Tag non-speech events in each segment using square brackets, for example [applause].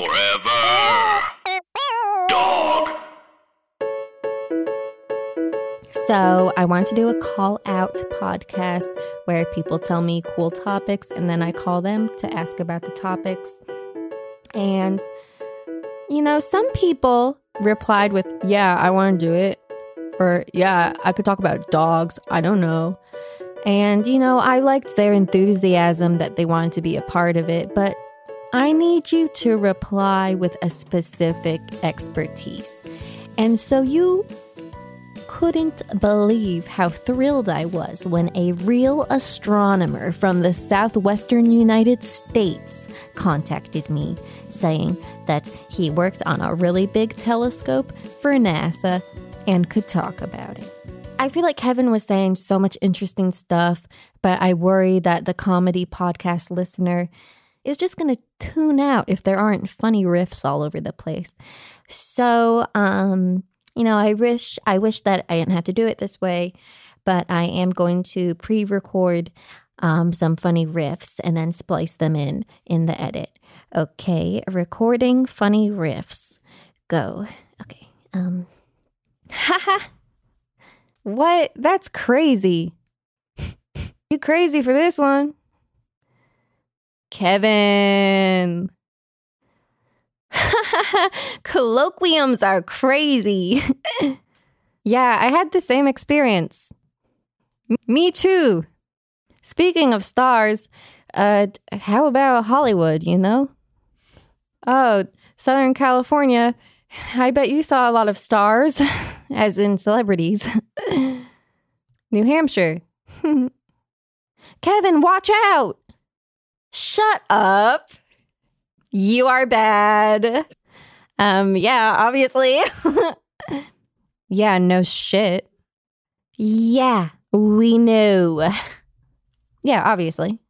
Forever. Dog. So, I want to do a call out podcast where people tell me cool topics and then I call them to ask about the topics. And, you know, some people replied with, Yeah, I want to do it. Or, Yeah, I could talk about dogs. I don't know. And, you know, I liked their enthusiasm that they wanted to be a part of it, but I need you to reply with a specific expertise. And so you couldn't believe how thrilled I was when a real astronomer from the southwestern United States contacted me saying that he worked on a really big telescope for NASA and could talk about it. I feel like Kevin was saying so much interesting stuff, but I worry that the comedy podcast listener is just going to tune out if there aren't funny riffs all over the place. So, um, you know, I wish I wish that I didn't have to do it this way, but I am going to pre-record um, some funny riffs and then splice them in in the edit. Okay, recording funny riffs. Go. Okay. Um. Haha. [laughs] what? That's crazy. [laughs] you crazy for this one. Kevin. [laughs] Colloquiums are crazy. [laughs] yeah, I had the same experience. M- me too. Speaking of stars, uh, how about Hollywood, you know? Oh, Southern California. I bet you saw a lot of stars, [laughs] as in celebrities. New Hampshire. Kevin, watch out! Shut up. You are bad. Um, yeah, obviously. [laughs] yeah, no shit. Yeah, we know. [laughs] yeah, obviously.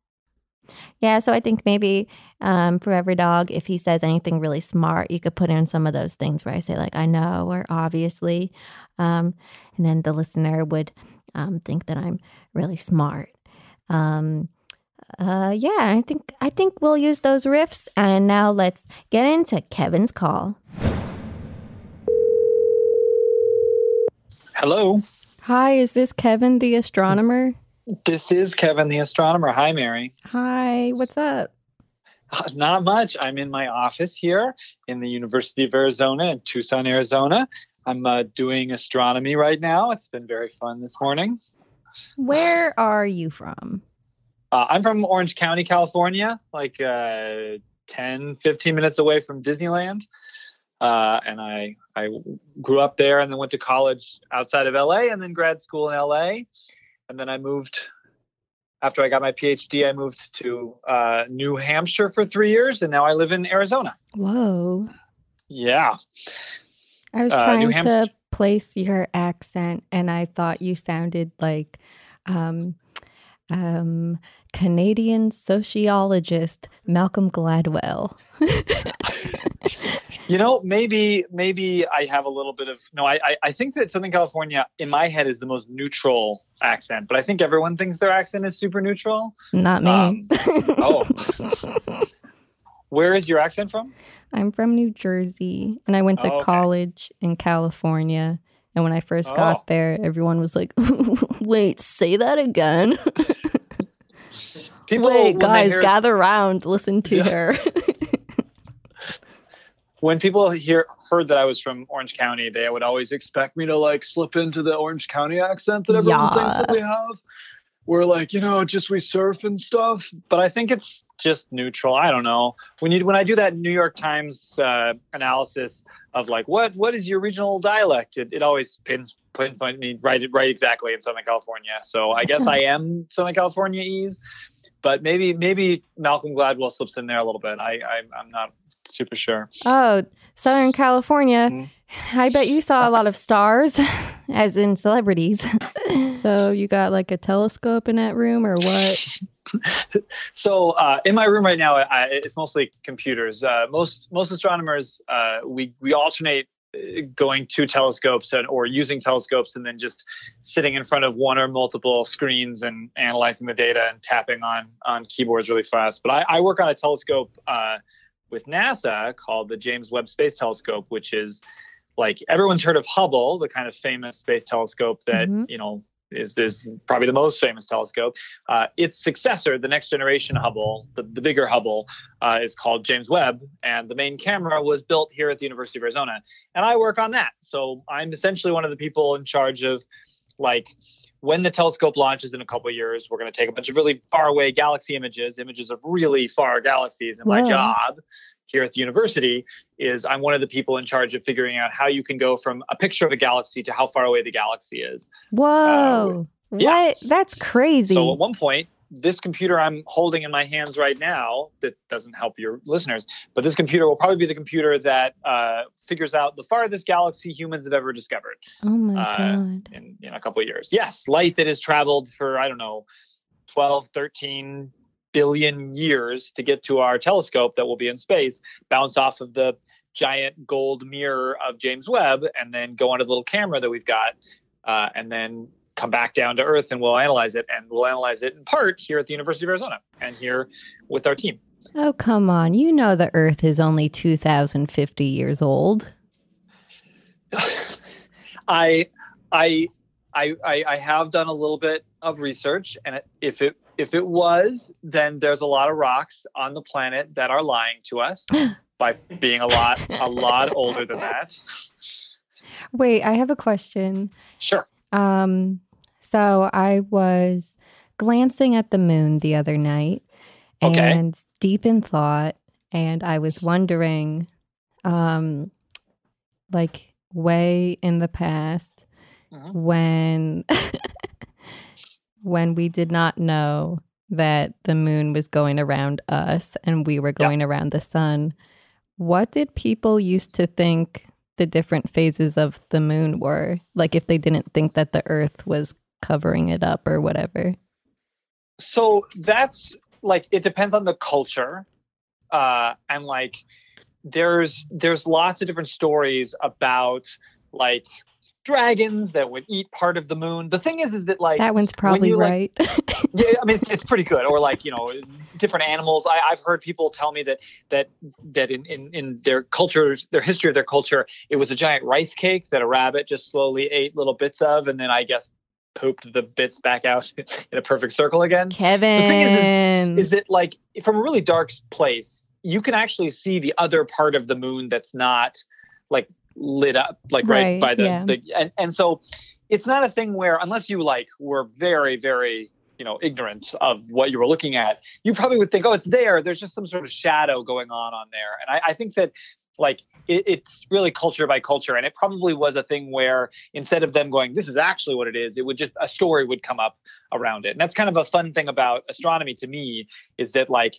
Yeah, so I think maybe um, Forever Dog, if he says anything really smart, you could put in some of those things where I say, like, I know, or obviously. Um, and then the listener would um, think that I'm really smart. Um, uh, yeah, I think I think we'll use those riffs. And now let's get into Kevin's call. Hello. Hi, is this Kevin the astronomer? This is Kevin the astronomer. Hi, Mary. Hi, what's up? Uh, Not much. I'm in my office here in the University of Arizona in Tucson, Arizona. I'm uh, doing astronomy right now. It's been very fun this morning. Where are you from? Uh, I'm from Orange County, California, like uh, 10, 15 minutes away from Disneyland. Uh, and I, I grew up there and then went to college outside of LA and then grad school in LA. And then I moved, after I got my PhD, I moved to uh, New Hampshire for three years. And now I live in Arizona. Whoa. Yeah. I was Uh, trying to place your accent and I thought you sounded like um um Canadian sociologist Malcolm Gladwell. [laughs] You know, maybe maybe I have a little bit of no. I I, I think that Southern California in my head is the most neutral accent, but I think everyone thinks their accent is super neutral. Not me. Um, oh, [laughs] where is your accent from? I'm from New Jersey and I went to Oh, okay. college in California. And when I first Oh. got there, everyone was like, [laughs] wait, say that again. People, wait, guys, hear- gather around, listen to Yeah. her. [laughs] when people hear heard that I was from Orange County, they would always expect me to like slip into the Orange County accent that everyone thinks that we have. We're like, you know, just we surf and stuff. But I think it's just neutral. I don't know. When you when I do that New York Times uh, analysis of like what what is your regional dialect, it, it always pins pinpoint me right right exactly in Southern California. So I guess I am Southern California ease. But maybe maybe Malcolm Gladwell slips in there a little bit. I, I I'm not super sure. oh, Southern California. Mhm. I bet you saw a lot of stars, [laughs] as in celebrities. [laughs] so you got like a telescope in that room or what? [laughs] So uh, in my room right now, I, it's mostly computers. Uh, most most astronomers, uh, we we alternate going to telescopes and, or using telescopes, and then just sitting in front of one or multiple screens and analyzing the data and tapping on on keyboards really fast. But I, I work on a telescope uh, with NASA called the James Webb Space Telescope, which is like everyone's heard of Hubble, the kind of famous space telescope that Mhm. you know is is probably the most famous telescope. Uh, its successor, the next generation Hubble, the, the bigger Hubble, uh, is called James Webb, and the main camera was built here at the University of Arizona, and I work on that. So I'm essentially one of the people in charge of like when the telescope launches in a couple of years, we're going to take a bunch of really far away galaxy images, images of really far galaxies. And my job here at the university is I'm one of the people in charge of figuring out how you can go from a picture of a galaxy to how far away the galaxy is. Whoa. yeah. What? That's crazy. So at one point, this computer I'm holding in my hands right now, that doesn't help your listeners, but this computer will probably be the computer that uh, figures out the farthest galaxy humans have ever discovered oh my uh, god. in, in a couple of years. Yes, light that has traveled for, I don't know, 12, 13 billion years to get to our telescope that will be in space, bounce off of the giant gold mirror of James Webb, and then go onto the little camera that we've got, uh, and then come back down to Earth and we'll analyze it. And we'll analyze it in part here at the University of Arizona and here with our team. Oh, come on. You know the Earth is only 2,050 years old. [laughs] I, I, I, I, I have done a little bit of research, and if it if it was, then there's a lot of rocks on the planet that are lying to us [laughs] by being a lot a lot older than that. Wait, I have a question. Sure. Um, so I was glancing at the moon the other night Okay. and deep in thought, and I was wondering, um, like way in the past Mhm. when [laughs] when we did not know that the moon was going around us and we were going around the sun, what did people used to think the different phases of the moon were? Like if they didn't think that the earth was covering it up or whatever. So that's like it depends on the culture, uh, and like there's there's lots of different stories about like dragons that would eat part of the moon. The thing is, is that like That one's probably you, like- right. [laughs] yeah, I mean, it's, it's pretty good. Or like, you know, different animals. I, I've heard people tell me that that that in, in in their cultures, their history of their culture, it was a giant rice cake that a rabbit just slowly ate little bits of, and then I guess pooped the bits back out [laughs] in a perfect circle again. Kevin. The thing is, Is that like from a really dark place, you can actually see the other part of the moon that's not like lit up, like right, Right, by the, yeah. the and, and so it's not a thing where unless you like were very very you know ignorant of what you were looking at you probably would think oh it's there. There's just some sort of shadow going on on there. And i, I think that like it, it's really culture by culture. And it probably was a thing where instead of them going this is actually what it is it would just a story would come up around it. And that's kind of a fun thing about astronomy to me is that like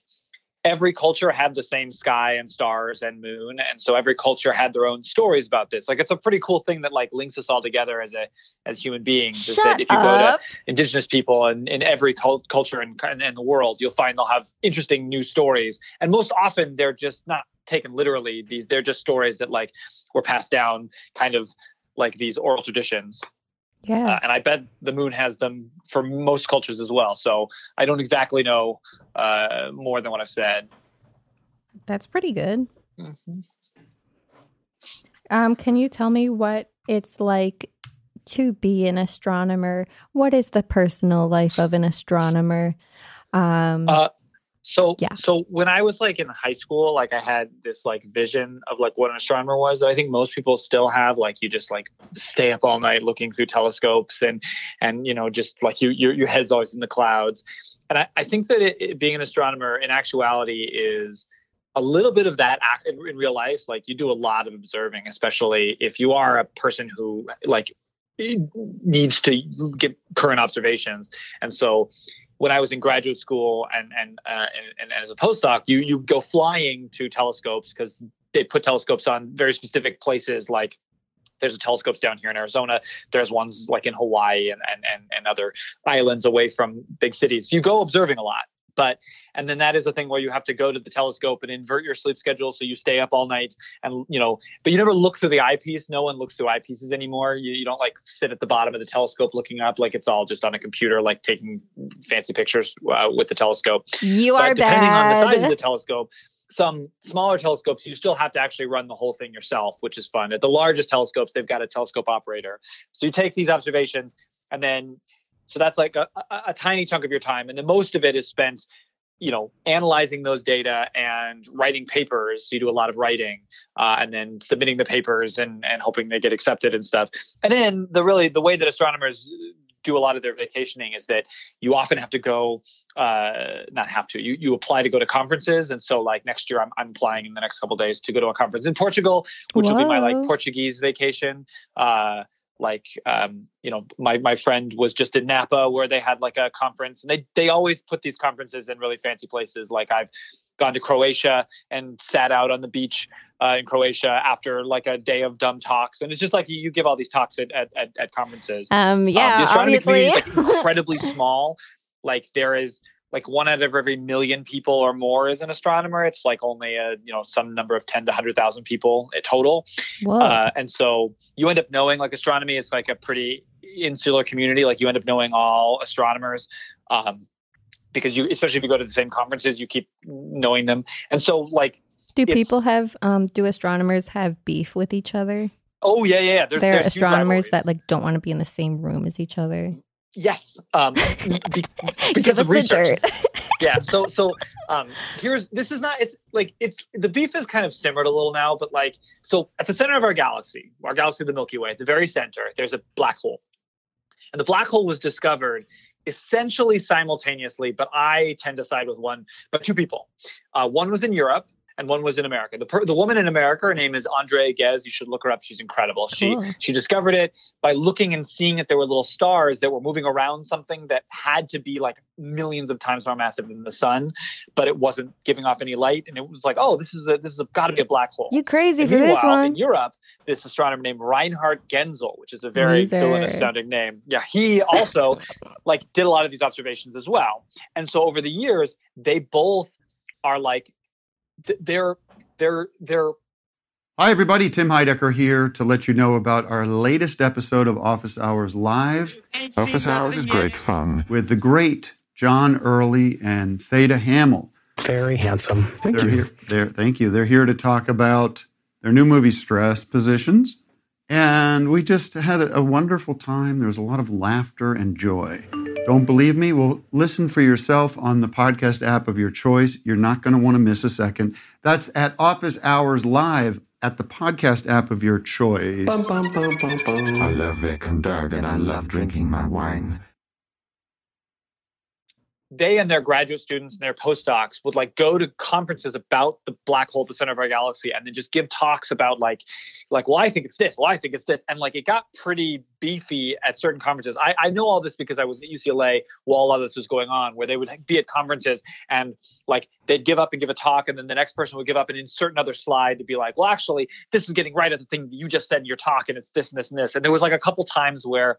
every culture had the same sky and stars and moon and so every culture had their own stories about this. Like it's a pretty cool thing that like links us all together as a as human beings is that if you go to indigenous people and in every cult- culture in, in, in the world you'll find they'll have interesting new stories. And most often they're just not taken literally. These they're just stories that like were passed down kind of like these oral traditions Yeah. uh, and I bet the moon has them for most cultures as well. So I don't exactly know uh, more than what I've said. That's pretty good. Mm-hmm. Um, can you tell me what it's like to be an astronomer? What is the personal life of an astronomer? Um, Uh, So Yeah. so when I was like in high school, like I had this like vision of like what an astronomer was that I think most people still have. Like you just like stay up all night looking through telescopes and and you know just like you your your head's always in the clouds. And I, I think that it, it, being an astronomer in actuality is a little bit of that in, in real life. Like you do a lot of observing, especially if you are a person who like needs to get current observations. And so when I was in graduate school and and uh, and, and as a postdoc, you you go flying to telescopes because they put telescopes on very specific places. Like there's telescopes down here in Arizona. There's ones like in Hawaii and and and, and other islands away from big cities. You go observing a lot. But and then that is a thing where you have to go to the telescope and invert your sleep schedule so you stay up all night and you know but you never look through the eyepiece no one looks through eyepieces anymore you, you don't like sit at the bottom of the telescope looking up like it's all just on a computer like taking fancy pictures uh, with the telescope you but are depending on the size of the telescope some smaller telescopes, you still have to actually run the whole thing yourself, which is fun. At the largest telescopes, they've got a telescope operator. So you take these observations, and then so that's like a, a, a tiny chunk of your time, and then most of it is spent you know analyzing those data and writing papers. So you do a lot of writing uh, and then submitting the papers and and hoping they get accepted and stuff. And then the really the way that astronomers do a lot of their vacationing is that you often have to go uh, not have to you you apply to go to conferences. And so like next year i'm, I'm applying in the next couple days to go to a conference in portugal which will be my like portuguese vacation. Uh, like um, you know my my friend was just in napa where they had like a conference and they they always put these conferences in really fancy places like i've gone to croatia and sat out on the beach uh, in croatia after like a day of dumb talks and it's just like you, you give all these talks at at, at, at conferences Um, um, yeah, the astronomy obviously. community is like incredibly [laughs] small. Like there is like one out of every million people or more is an astronomer. It's like only a you know some number of ten to hundred thousand people total. Uh, and so you end up knowing like astronomy is like a pretty insular community. Like you end up knowing all astronomers. Um, because you, especially if you go to the same conferences, you keep knowing them. And so, like, do people have um do astronomers have beef with each other? oh yeah, yeah, yeah. There's, there are astronomers that like don't want to be in the same room as each other. Yes, um, be, [laughs] because us of the research. [laughs] yeah so so um here's this is not it's like it's the beef is kind of simmered a little now but like so at the center of our galaxy our galaxy the milky way at the very center there's a black hole. And the black hole was discovered essentially simultaneously but i tend to side with one but two people. Uh, one was in europe and one was in America. The per- the woman in America, her name is Andrea Ghez. You should look her up. She's incredible. Cool. She she discovered it by looking and seeing that there were little stars that were moving around something that had to be like millions of times more massive than the sun, but it wasn't giving off any light. And it was like, oh, this is a this is got to be a black hole. You crazy And for this one. in Europe, this astronomer named Reinhard Genzel, which is a very villainous sounding name. Yeah, he also [laughs] like did a lot of these observations as well. And so over the years, they both are like th- they're they're they're Hi, everybody. Tim Heidecker here to let you know about our latest episode of Office Hours Live Office hours is great fun. with the great John Early and Theda Hammel. Very handsome. Thank They're you. here. They're, thank you. They're here to talk about their new movie, Stress Positions. And we just had a, a wonderful time. There was a lot of laughter and joy. Don't believe me? Well, listen for yourself on the podcast app of your choice. You're not going to want to miss a second. That's at Office Hours Live at the podcast app of your choice. Bum, bum, bum, bum, bum. I love Vic and Doug and I love drinking my wine. they and their graduate students and their postdocs would like go to conferences about the black hole at the center of our galaxy and then just give talks about like like well i think it's this well i think it's this. And like it got pretty beefy at certain conferences. I, I know all this because i was at ucla while all of this was going on where they would be at conferences and like they'd give up and give a talk and then the next person would give up and insert another slide to be like well actually this is getting right at the thing that you just said in your talk and it's this and this and this. And there was like a couple times where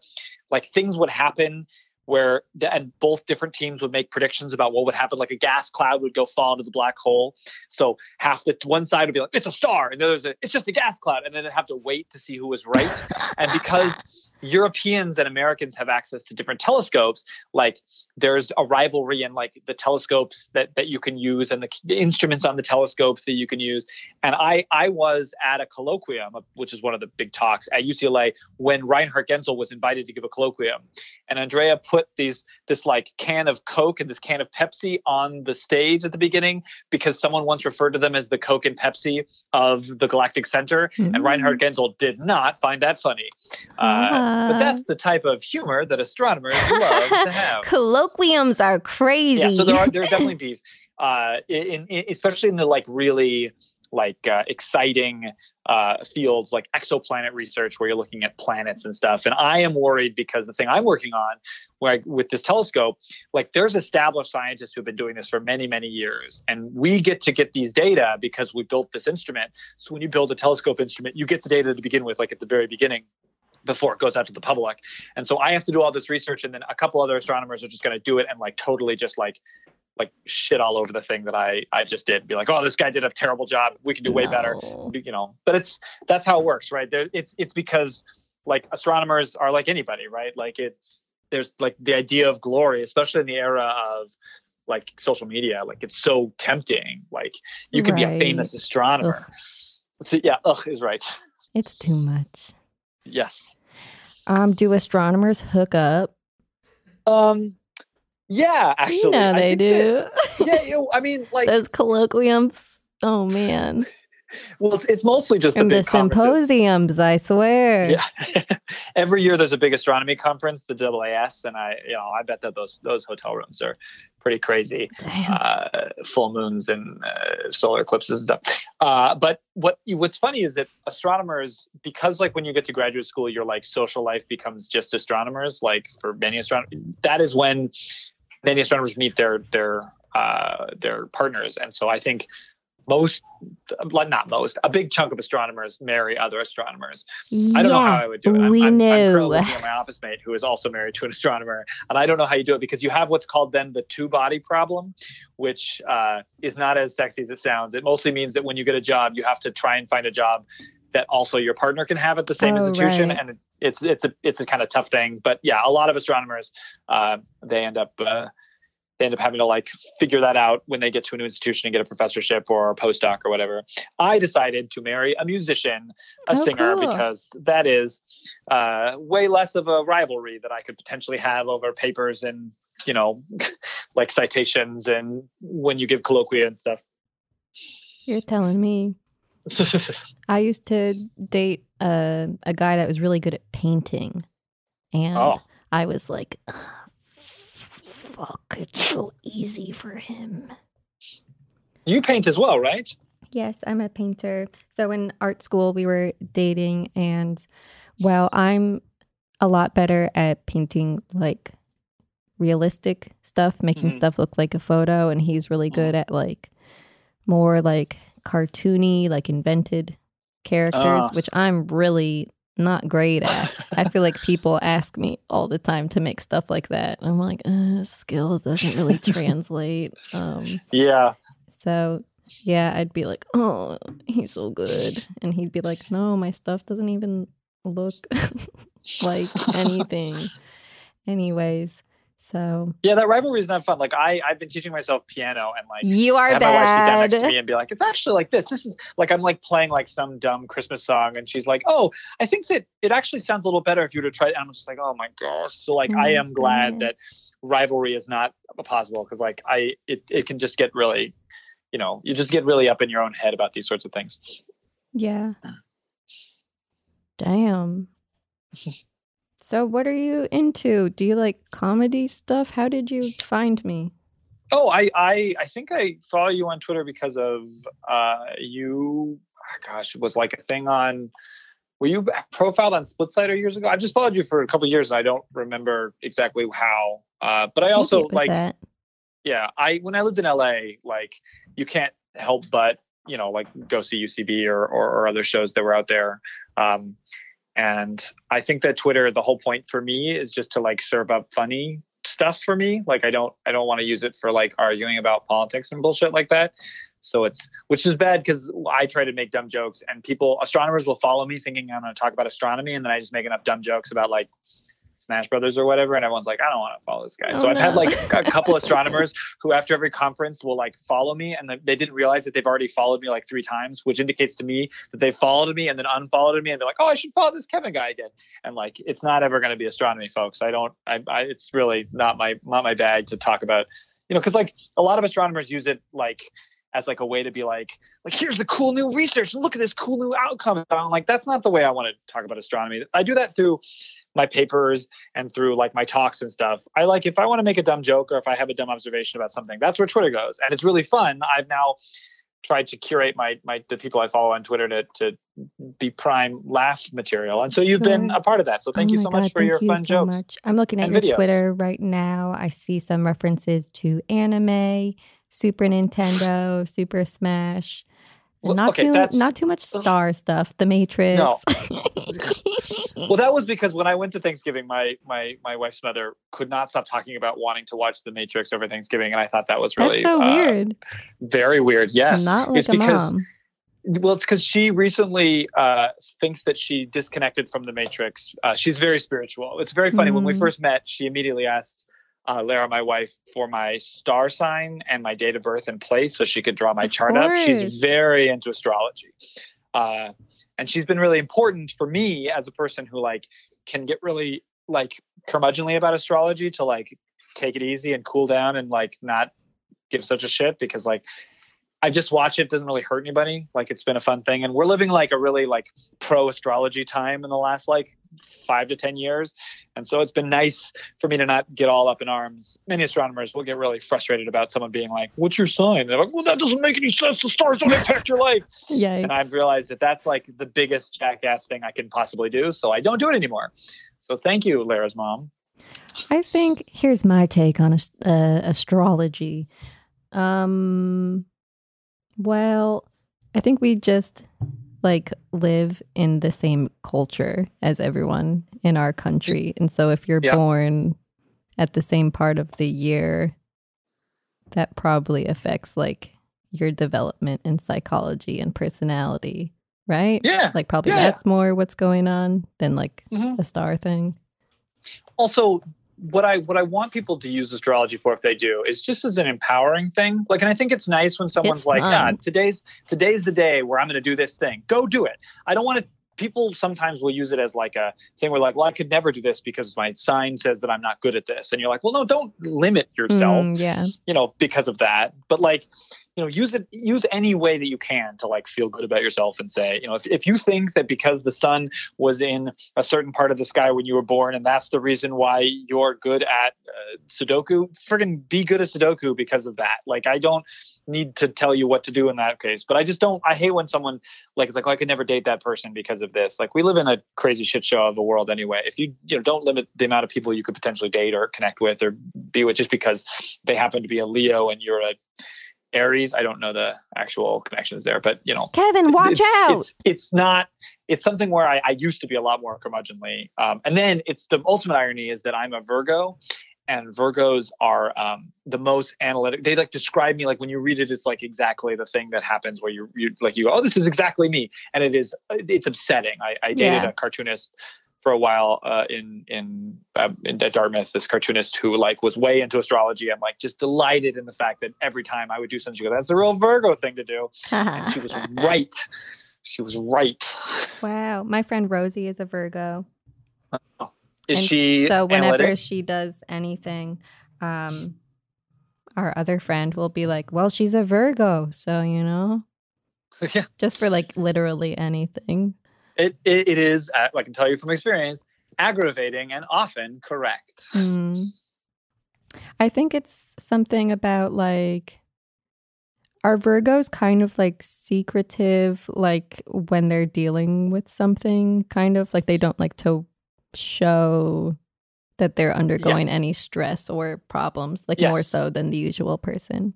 like things would happen where and both different teams would make predictions about what would happen. Like a gas cloud would go fall into the black hole. So half the one side would be like it's a star. And the other's a, it's just a gas cloud. And then they'd have to wait to see who was right. And because europeans and americans have access to different telescopes. Like there's a rivalry in like the telescopes that that you can use and the, the instruments on the telescopes that you can use. And i i was at a colloquium which is one of the big talks at ucla when reinhard genzel was invited to give a colloquium. And andrea put these this like can of coke and this can of pepsi on the stage at the beginning because someone once referred to them as the coke and pepsi of the galactic center. Mm. and reinhard genzel did not find that funny. Uh, but that's the type of humor that astronomers love to [laughs] have. Colloquiums are crazy. yeah so there are there's definitely [laughs] beef uh in, in especially in the like really like uh, exciting uh, fields like exoplanet research where you're looking at planets and stuff. And i am worried because the thing i'm working on where I, with this telescope like there's established scientists who've been doing this for many many years. And we get to get these data because we built this instrument. So when you build a telescope instrument you get the data to begin with like at the very beginning before it goes out to the public. And so I have to do all this research and then a couple other astronomers are just going to do it and like totally just like like shit all over the thing that I I just did. Be like, "Oh, this guy did a terrible job. We can do way better." You know. But it's that's how it works, right? There it's it's because like astronomers are like anybody, right? Like it's there's like the idea of glory, especially in the era of like social media. Like it's so tempting. Like you could be a famous astronomer. Ugh. So, yeah, ugh is right. It's too much. Yes. Um, do astronomers hook up? Um. Yeah, actually, you know they do. that- yeah, you know, I mean, like, [laughs] Those colloquiums. Oh man. Well, it's, it's mostly just the And the symposiums, I swear. Yeah. [laughs] Every year there's a big astronomy conference, the AAS, and I, you know, I bet that those those hotel rooms are pretty crazy. Damn. Uh, full moons and uh, solar eclipses and stuff. Uh, but what what's funny is that astronomers, because like when you get to graduate school, your like social life becomes just astronomers. Like for many astronomers, that is when many astronomers meet their their uh, their partners, and so I think most, like not most, a big chunk of astronomers marry other astronomers. I don't know how I would do it. I'm, we I'm, I'm currently my office mate who is also married to an astronomer, and I don't know how you do it because you have what's called then the two body problem, which uh, is not as sexy as it sounds. It mostly means that when you get a job, you have to try and find a job that also your partner can have at the same Oh, institution, right. and it's it's it's a it's a kind of tough thing. But yeah, a lot of astronomers uh, they end up. Uh, they end up having to like figure that out when they get to a new institution and get a professorship or a postdoc or whatever. I decided to marry a musician, a Oh, singer, cool. because that is uh, way less of a rivalry that I could potentially have over papers and you know, [laughs] like citations and when you give colloquia and stuff. You're telling me. [laughs] I used to date a, a guy that was really good at painting. And oh, I was like, "Ugh, fuck, it's so easy for him. you paint as well, right? Yes, I'm a painter. So in art school, we were dating, and well, I'm a lot better at painting like realistic stuff, making Mhm. stuff look like a photo, and he's really good at like more like cartoony, like invented characters, Ah. which I'm really not great at. I feel like people ask me all the time to make stuff like that. I'm like, uh, skill doesn't really [laughs] translate. Um, Yeah. so yeah, I'd be like, "Oh, he's so good," and he'd be like, "No, my stuff doesn't even look [laughs] like anything." [laughs] Anyways, so Yeah, that rivalry is not fun. Like I, I've been teaching myself piano and like you are have my wife sit down next to me and be like, it's actually like this. This is like I'm like playing like some dumb Christmas song, and she's like, oh, I think that it actually sounds a little better if you were to try it. And I'm just like, oh my gosh. So like Oh I am mm, glad that rivalry is not possible because like I it it can just get really, you know, you just get really up in your own head about these sorts of things. Yeah. Mm. Damn. [laughs] so, what are you into? Do you like comedy stuff? How did you find me? Oh, I I I think I follow you on Twitter because of uh you. oh gosh, it was like a thing on. Were you profiled on Splitsider years ago? I've just followed you for a couple years, and I don't remember exactly how. Uh, but I also like, that. yeah, I when I lived in LA, like you can't help but you know like go see UCB or or, or other shows that were out there. Um, and I think that Twitter, the whole point for me is just to like serve up funny stuff for me. Like I don't I don't want to use it for like arguing about politics and bullshit like that. So it's which is bad because I try to make dumb jokes and people astronomers will follow me thinking I'm going to talk about astronomy and then I just make enough dumb jokes about like Smash Brothers or whatever and everyone's like I don't want to follow this guy. Oh, so Oh, I've had like a couple [laughs] astronomers who after every conference will like follow me and they didn't realize that they've already followed me like three times, which indicates to me that they followed me and then unfollowed me and they're like, oh, I should follow this Kevin guy again. And like, it's not ever going to be astronomy, folks. I don't. I, I. It's really not my not my bag to talk about. You know, because like a lot of astronomers use it like as like a way to be like like here's the cool new research look at this cool new outcome. And I'm like, that's not the way I want to talk about astronomy. I do that through my papers and through like my talks and stuff. I like if I want to make a dumb joke or if I have a dumb observation about something, that's where Twitter goes. And it's really fun. I've now tried to curate my my the people I follow on Twitter to to be prime laugh material. And so you've been a part of that. So thank Oh you so God, much for thank your you fun so jokes. much. I'm looking at your videos. Twitter right now. I see some references to anime, Super Nintendo, Super Smash. Well, not okay, too not too much star stuff. The Matrix. No. [laughs] Well, that was because when I went to Thanksgiving, my my my wife's mother could not stop talking about wanting to watch The Matrix over Thanksgiving, and I thought that was really That's so uh, weird. very weird. Yes, Not like it's a because mom. well, it's because she recently uh, thinks that she disconnected from the Matrix. Uh, she's very spiritual. It's very funny. When we Mm. first met, she immediately asked, uh, Lara, my wife, for my star sign and my date of birth and place, so she could draw my Of chart up. She's very into astrology, uh, and she's been really important for me as a person who like can get really like curmudgeonly about astrology to like take it easy and cool down and like not give such a shit because like I just watch it doesn't really hurt anybody. Like it's been a fun thing, and we're living like a really like pro astrology time in the last like five to ten years, and so it's been nice for me to not get all up in arms. Many astronomers will get really frustrated about someone being like, "What's your sign?" And they're like, "Well, that doesn't make any sense. The stars don't impact your life." [laughs] Yikes. And I've realized that that's like the biggest jackass thing I can possibly do, so I don't do it anymore. So thank you, Lara's mom. I think here's my take on uh, astrology. Um, well, I think we just like live in the same culture as everyone in our country, and so if you're Yeah. born at the same part of the year, that probably affects like your development in psychology and personality, right? Yeah. Like probably Yeah, yeah. that's more what's going on than like Mhm. a star thing. also what I what I want people to use astrology for if they do is just as an empowering thing. Like and I think it's nice when someone's It's like, yeah, today's today's the day where I'm gonna do this thing. Go do it. I don't want to people sometimes will use it as like a thing where like, well, I could never do this because my sign says that I'm not good at this. And you're like, well, no, don't limit yourself Mm, yeah. you know, because of that. But like, you know, use it, use any way that you can to like feel good about yourself and say, you know, if, if you think that because the sun was in a certain part of the sky when you were born and that's the reason why you're good at uh, Sudoku, friggin' be good at Sudoku because of that. Like, I don't need to tell you what to do in that case, but I just don't, I hate when someone like, it's like, oh, I could never date that person because of this. Like, we live in a crazy shit show of a world anyway. If you, you know, don't limit the amount of people you could potentially date or connect with or be with just because they happen to be a Leo and you're a Aries. I don't know the actual connections there, but you know, Kevin, watch it's, out. It's, it's not. It's something where I, I used to be a lot more curmudgeonly, um, and then it's the ultimate irony is that I'm a Virgo, and Virgos are um, the most analytic. They like describe me like when you read it, it's like exactly the thing that happens where you you like you go, oh, this is exactly me, and it is. It's upsetting. I, I dated Yeah. a cartoonist for a while uh, in in, uh, in at Dartmouth. This cartoonist who like was way into astrology. I'm like just delighted in the fact that every time I would do something, she goes, "That's a real Virgo thing to do." And she was [laughs] right. She was right. wow. My friend Rosie is a Virgo. Is And she so whenever analytic? she does anything, um our other friend will be like, Well, she's a Virgo, so you know. [laughs] yeah, Just for like literally anything. it, it it is. uh, I can tell you from experience, aggravating and often correct. Hmm. I think it's something about like are Virgos kind of like secretive, like when they're dealing with something, kind of like they don't like to show that they're undergoing Yes. any stress or problems, like more so than the usual person.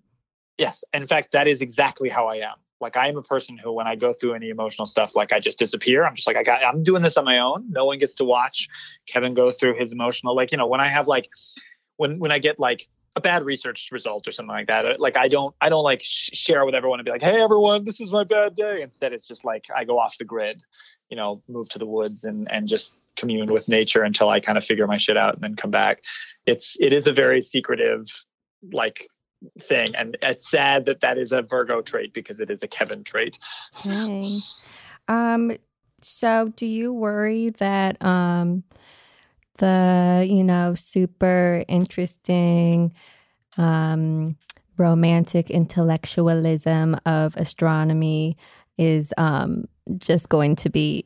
Yes, in fact, that is exactly how I am. Like I am a person who, when I go through any emotional stuff, like I just disappear. I'm just like I got. I'm doing this on my own. No one gets to watch Kevin go through his emotional. Like you know, when I have like, when when I get like a bad research result or something like that, like I don't I don't like sh- share with everyone and be like, hey everyone, this is my bad day. Instead, it's just like I go off the grid, you know, move to the woods and and just commune with nature until I kind of figure my shit out and then come back. It's it is a very secretive like thing and it's sad that that is a virgo trait because it is a kevin trait. Um, so do you worry that um the, you know, super interesting um romantic intellectualism of astronomy is um just going to be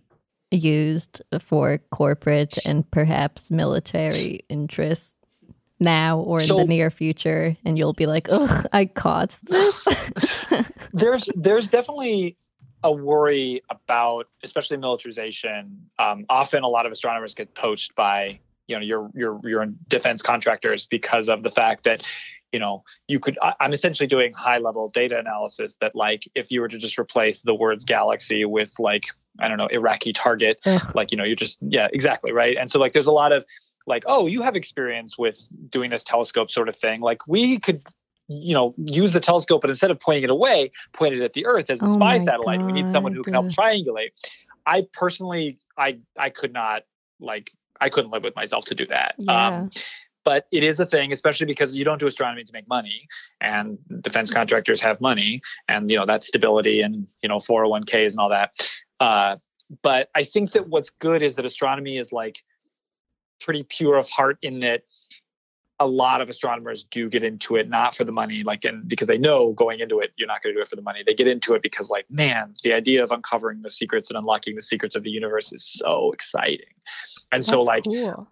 used for corporate and perhaps military interests now or in So- the near future and you'll be like, "Ugh, I caught this." [laughs] there's there's definitely a worry about especially militarization um, often a lot of astronomers get poached by you know your your your defense contractors because of the fact that you know you could I, i'm essentially doing high level data analysis that like if you were to just replace the words galaxy with like i don't know iraqi target. Ugh. like you know you're just yeah exactly right? And so like there's a lot of like oh you have experience with doing this telescope sort of thing. Like we could you know use the telescope but instead of pointing it away point it at the earth as a Oh spy satellite. We need someone who can help triangulate. I personally i i could not like i couldn't live with myself to do that. Yeah. um but it is a thing, especially because you don't do astronomy to make money, and defense contractors have money, and you know that stability and you know 401ks and all that. Uh, but I think that what's good is that astronomy is like pretty pure of heart in that a lot of astronomers do get into it not for the money like and because they know going into it you're not going to do it for the money. They get into it because like man the idea of uncovering the secrets and unlocking the secrets of the universe is so exciting. And so like cool.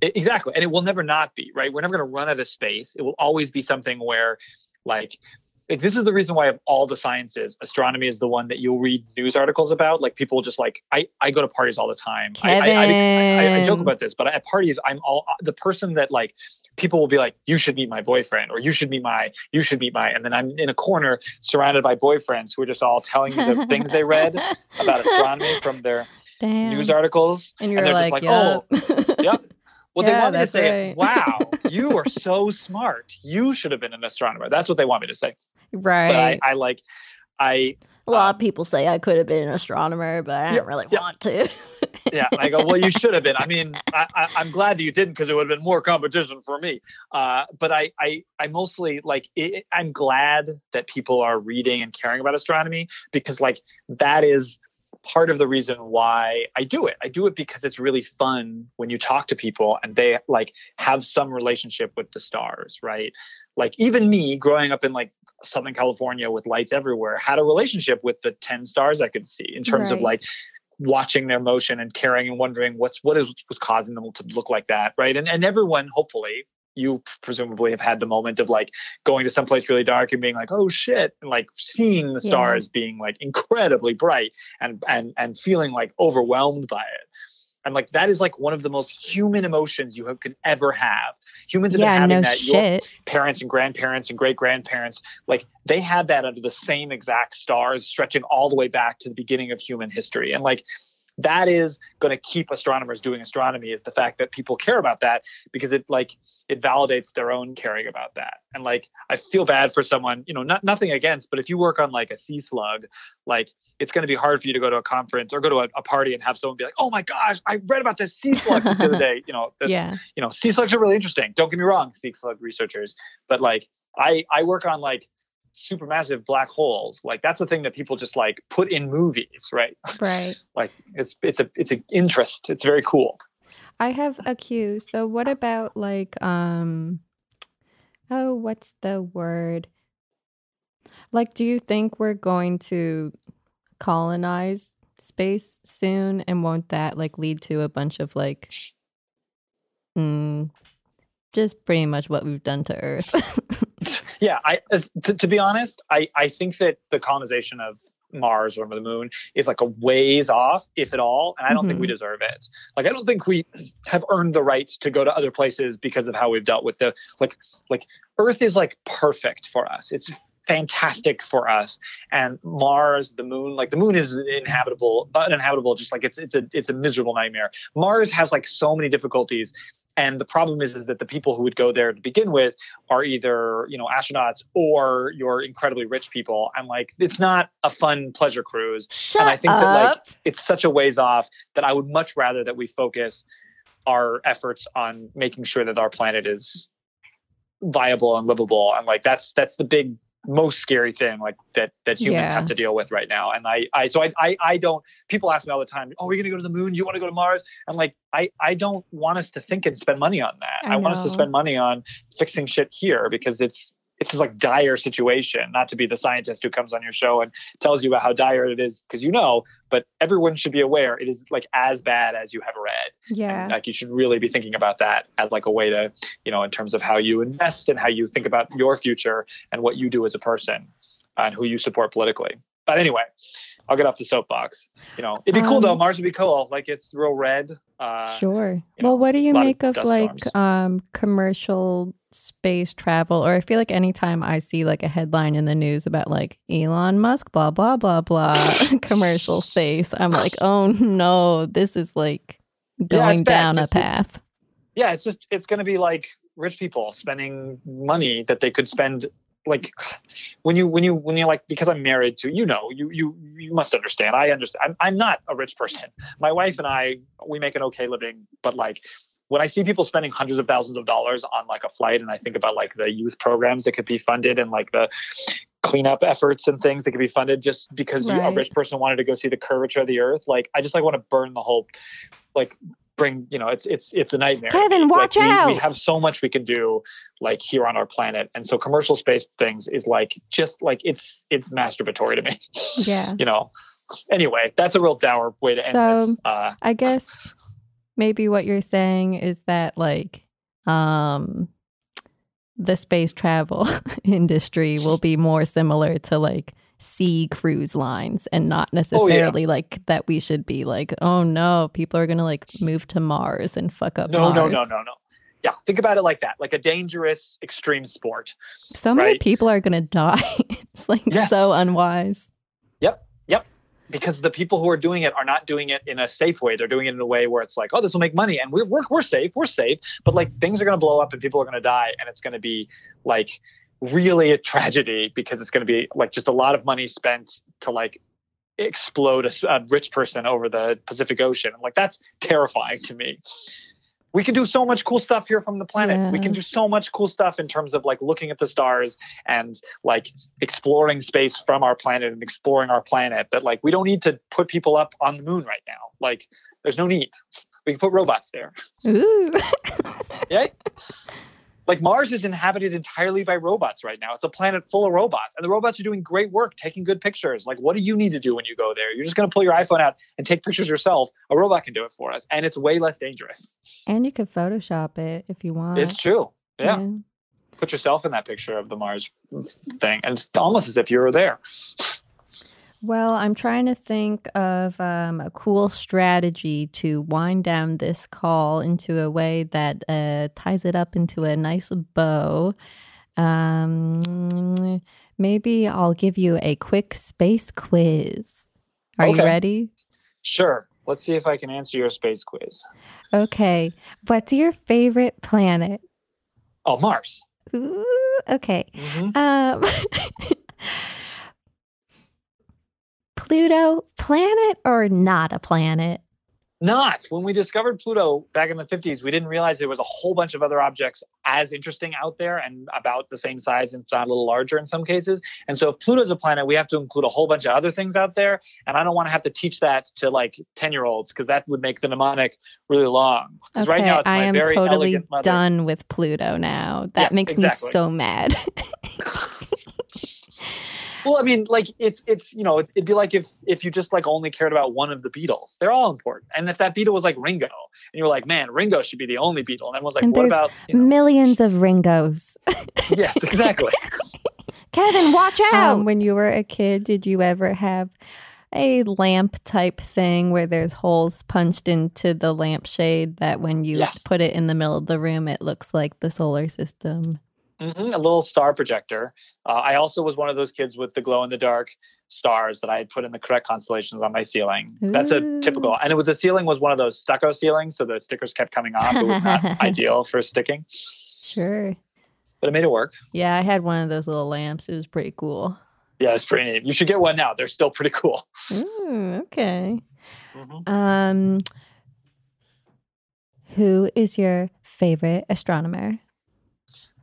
Exactly. And it will never not be right? We're never going to run out of space. It will always be something where like like this is the reason why of all the sciences astronomy is the one that you'll read news articles about like people just like i i go to parties all the time I, I, I, I, I joke about this but at parties i'm all the person that like people will be like you should meet my boyfriend or you should meet my you should meet my and then i'm in a corner surrounded by boyfriends who are just all telling me the things they read about astronomy from their [laughs] Damn. news articles and and you're they're just like, like, oh, yep. [laughs] What Yeah, they want me to say right. is, "Wow, you are [laughs] so smart. You should have been an astronomer." That's what they want me to say. right. But I, I like, I A lot Um, of people say I could have been an astronomer, but I Yeah, didn't really yeah. want to. [laughs] yeah. And I go, well, you should have been. I mean, I, I, I'm glad that you didn't because it would have been more competition for me. Uh, but I, I, I mostly like. It, I'm glad that people are reading and caring about astronomy because, like, that is part of the reason why I do it. I do it because it's really fun when you talk to people and they like have some relationship with the stars, right? Like even me growing up in like Southern California with lights everywhere had a relationship with the 10 stars I could see in terms of like watching their motion and caring and wondering what's what is was causing them to look like that, right? And and everyone hopefully you presumably have had the moment of like going to someplace really dark and being like, oh shit, and like seeing the Yeah. stars being like incredibly bright and and and feeling like overwhelmed by it. And like that is like one of the most human emotions you have, could ever have. Humans have been having no that. Your shit. parents and grandparents and great grandparents, like they had that under the same exact stars stretching all the way back to the beginning of human history. And like that is going to keep astronomers doing astronomy is the fact that people care about that because it like it validates their own caring about that. And like i feel bad for someone you know not nothing against but if you work on like a sea slug like it's going to be hard for you to go to a conference or go to a, a party and have someone be like oh my gosh i read about this sea slug the other day. You know that's Yeah. you know sea slugs are really interesting. Don't get me wrong sea slug researchers but like i i work on like supermassive black holes like that's a thing that people just like put in movies right Right. [laughs] like it's it's a it's an interest it's very cool I have a cue. So what about like um oh what's the word? Like do you think we're going to colonize space soon and won't that like lead to a bunch of like mm, just pretty much what we've done to earth. [laughs] [laughs] yeah i to, to be honest i i think that the colonization of mars or the moon is like a ways off if at all and i don't think we mm-hmm. deserve it. Like i don't think we have earned the right to go to other places because of how we've dealt with the like like earth is like perfect for us. It's fantastic for us. And mars the moon like the moon is inhabitable uninhabitable just like it's it's a it's a miserable nightmare. Mars has like so many difficulties and the problem is, is that the people who would go there to begin with are either you know astronauts or you're incredibly rich people. And like it's not a fun pleasure cruise. Shut and i think up. that like it's such a ways off that i would much rather that we focus our efforts on making sure that our planet is viable and livable. And like that's that's the big most scary thing like that that humans Yeah. have to deal with right now. And i i so I, I i don't people ask me all the time oh are we going to go to the moon? Do you want to go to mars? And like i i don't want us to think and spend money on that. I i, want us to spend money on fixing shit here because it's it's this like dire situation not to be the scientist who comes on your show and tells you about how dire it is because you know but everyone should be aware it is like as bad as you have read yeah. like you should really be thinking about that as like a way to you know in terms of how you invest and how you think about your future and what you do as a person and who you support politically but anyway i'll get off the soapbox you know it'd be cool though Um, mars would be cool like it's real red uh Sure. well, know, what do you lot of make of, like storms. um commercial space travel? Or I feel like anytime I see like a headline in the news about like Elon Musk, blah blah blah blah, [laughs] commercial space, I'm like, oh no, this is like going bad, down a path. yeah it's just it's going to be like rich people spending money that they could spend like when you when you when you like because i'm married to you know you you you must understand i understand i'm, I'm not a rich person my wife and i we make an okay living but like when I see people spending hundreds of thousands of dollars on like a flight, and I think about like the youth programs that could be funded and like the cleanup efforts and things that could be funded just because you, a rich person wanted to go see the curvature of the earth. Like I just like want to burn the whole, like bring you know it's it's it's a nightmare. Kevin, watch like, we- out. We have so much we can do like here on our planet, and so commercial space things is like just like it's it's masturbatory to me. Yeah. [laughs] you know. Anyway, that's a real dour way to end So- this. Uh, I guess [laughs] [laughs] maybe what you're saying is that like um the space travel [laughs] industry will be more similar to like sea cruise lines and not Oh, necessarily like that we should be like oh no people are going to like move to Mars and fuck up no, no, Mars. no, no, no. Yeah, think about it like that, like a dangerous extreme sport. So many people are going [laughs] to die. it's like Yes. so unwise. Yep. Because the people who are doing it are not doing it in a safe way. They're doing it in a way where it's like, oh, this will make money, and we're we're, we're safe, we're safe. But like things are going to blow up, and people are going to die, and it's going to be like really a tragedy because it's going to be like just a lot of money spent to like explode a rich person over the Pacific Ocean. Like that's terrifying to me. We can do so much cool stuff here from the planet. We can do so much cool stuff in terms of like looking at the stars and like exploring space from our planet and exploring our planet that like we don't need to put people up on the moon right now. Like there's no need. We can put robots there. Ooh. Yeah. [laughs] like Mars is inhabited entirely by robots right now. It's a planet full of robots, and the robots are doing great work, taking good pictures. Like, what do you need to do when you go there? You're just going to pull your iPhone out and take pictures yourself. A robot can do it for us, and it's way less dangerous. and you could Photoshop it if you want. It's true. Yeah. Put yourself in that picture of the Mars thing, and it's almost as if you were there. Well, I'm trying to think of um, a cool strategy to wind down this call into a way that uh, ties it up into a nice bow. Um, maybe I'll give you a quick space quiz. Are you ready? Sure. Let's see if I can answer your space quiz. Okay. What's your favorite planet? Oh, Mars. Ooh, okay. Mhm. Um, [laughs] Pluto, planet or not a planet? Not. When we discovered Pluto back in the 50s, we didn't realize there was a whole bunch of other objects as interesting out there and about the same size and not a little larger in some cases. And so if Pluto's a planet, we have to include a whole bunch of other things out there. And I don't want to have to teach that to like 10 year olds because that would make the mnemonic really long. Okay, right now it's I am totally done with Pluto now. That Yeah, makes me so mad. [laughs] Well, I mean, like it's it's you know it'd be like if if you just like only cared about one of the Beatles. They're all important. And if that Beatle was like Ringo, and you were like, man, Ringo should be the only Beatle, and everyone's like, And what there's about you know? Millions of Ringos. [laughs] yes, exactly. [laughs] Kevin, watch out. Um, when you were a kid, did you ever have a lamp type thing where there's holes punched into the lampshade that when you Yes. put it in the middle of the room, it looks like the solar system? Hmm a little star projector. Uh, I also was one of those kids with the glow in the dark stars that I had put in the correct constellations on my ceiling. That's a typical, and it was the ceiling was one of those stucco ceilings, so the stickers kept coming off. It was not [laughs] ideal for sticking, Sure. but it made it work. Yeah, I had one of those little lamps. It was pretty cool. Yeah, it's pretty neat. You should get one now. They're still pretty cool. Ooh, okay. Mhm. Um, who is your favorite astronomer?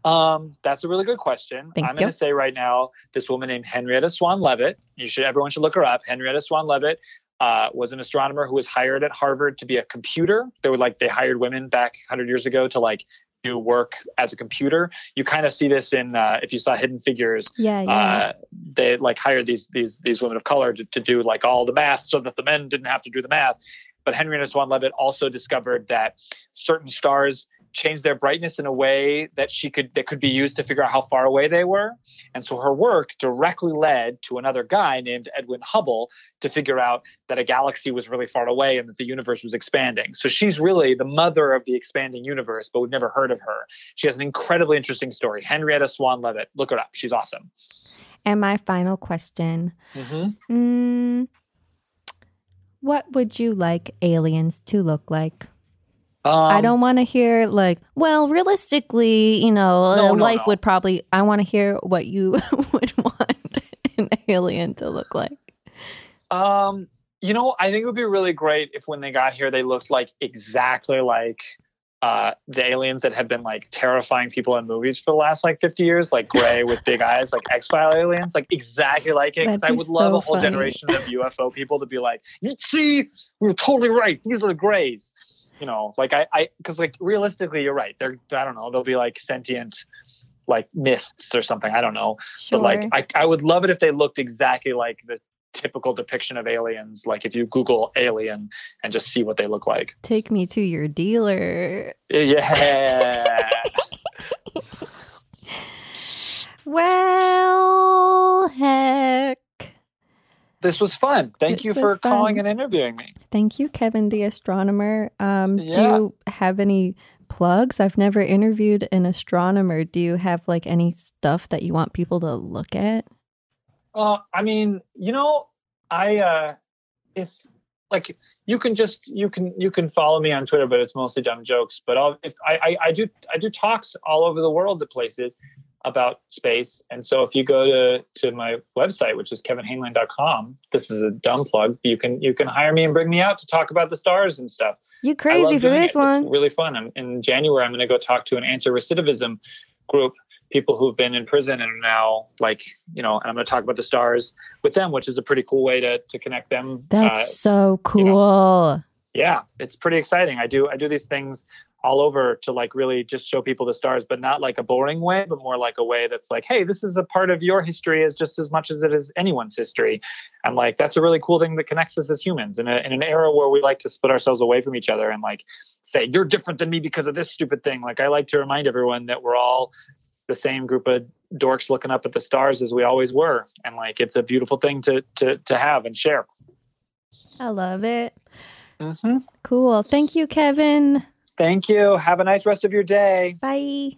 Um, that's a really good question. Thank I'm going to say right now, this woman named Henrietta Swan Leavitt. You should, everyone should look her up. Henrietta Swan Leavitt uh, was an astronomer who was hired at Harvard to be a computer. They were like they hired women back 100 years ago to like do work as a computer. You kind of see this in uh, if you saw Hidden Figures. Yeah, yeah. Uh, they like hired these these these women of color to, to do like all the math so that the men didn't have to do the math. But Henrietta Swan Leavitt also discovered that certain stars changed their brightness in a way that she could that could be used to figure out how far away they were. And so her work directly led to another guy named Edwin Hubble to figure out that a galaxy was really far away and that the universe was expanding. So she's really the mother of the expanding universe, but we've never heard of her. She has an incredibly interesting story. Henrietta Swan Leavitt. Look her up. She's awesome. and my final question. Mm-hmm. Mm, what would you like aliens to look like? Um, I don't want to hear like, well, realistically, you know, No, uh, no, life no. would probably. I want to hear what you [laughs] would want [laughs] an alien to look like. Um, you know, I think it would be really great if when they got here, they looked like exactly like uh, the aliens that have been like terrifying people in movies for the last like 50 years, like gray with big [laughs] eyes, like X File aliens, like exactly like it. Because I would love a whole funny. generation of UFO people to be like, you see, we were totally right. These are the grays. You know, like I, I, because like realistically, you're right. They're, I don't know, they'll be like sentient, like mists or something. I don't know. Sure. But like, I, I would love it if they looked exactly like the typical depiction of aliens. Like if you Google alien and just see what they look like. Take me to your dealer. Yeah. [laughs] Well, heck. This was fun. Thank This you for calling and interviewing me. Thank you, Kevin the astronomer. Um, Do you have any plugs? I've never interviewed an astronomer. Do you have like any stuff that you want people to look at? Uh, I mean, you know, I uh, if like you can just you can you can follow me on Twitter, but it's mostly dumb jokes. But I'll, if I, I I do I do talks all over the world at places about space, and so if you go to to my website, which is kevinhainline.com, this is a dumb plug. You can you can hire me and bring me out to talk about the stars and stuff. You crazy for this it. one. It's really fun. I'm, in January, I'm going to go talk to an anti-recidivism group, people who've been in prison and are now like, you know, and I'm going to talk about the stars with them, which is a pretty cool way to to connect them. That's Uh, so you know. cool. yeah, it's pretty exciting. I do I do these things all over to like really just show people the stars, but not like a boring way, but more like a way that's like, hey, this is a part of your history as just as much as it is anyone's history. And like that's a really cool thing that connects us as humans in, a, in an era where we like to split ourselves away from each other and like say you're different than me because of this stupid thing. Like I like to remind everyone that we're all the same group of dorks looking up at the stars as we always were, and like it's a beautiful thing to to to have and share. I love it. Mm-hmm. Cool. Thank you, Kevin. Thank you. Have a nice rest of your day. Bye.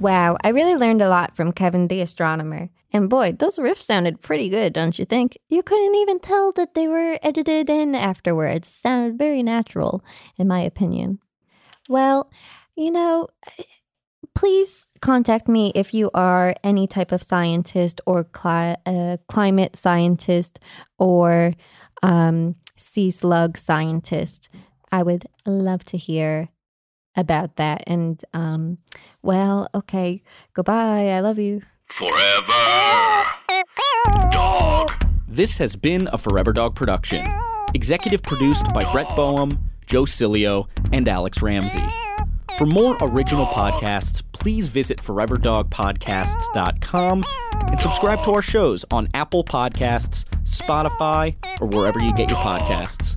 Wow, I really learned a lot from Kevin the astronomer. And boy, those riffs sounded pretty good, don't you think? You couldn't even tell that they were edited in afterwards. Sounded very natural, in my opinion. Well, you know, please contact me if you are any type of scientist or cli- uh, climate scientist or um, sea slug scientist. I would love to hear about that. And, um, well, okay. Goodbye. I love you. Forever. Dog. This has been a Forever Dog production. Executive produced by Brett Boehm, Joe Cilio, and Alex Ramsey. For more original podcasts, please visit foreverdogpodcasts.com and subscribe to our shows on Apple Podcasts, Spotify, or wherever you get your podcasts.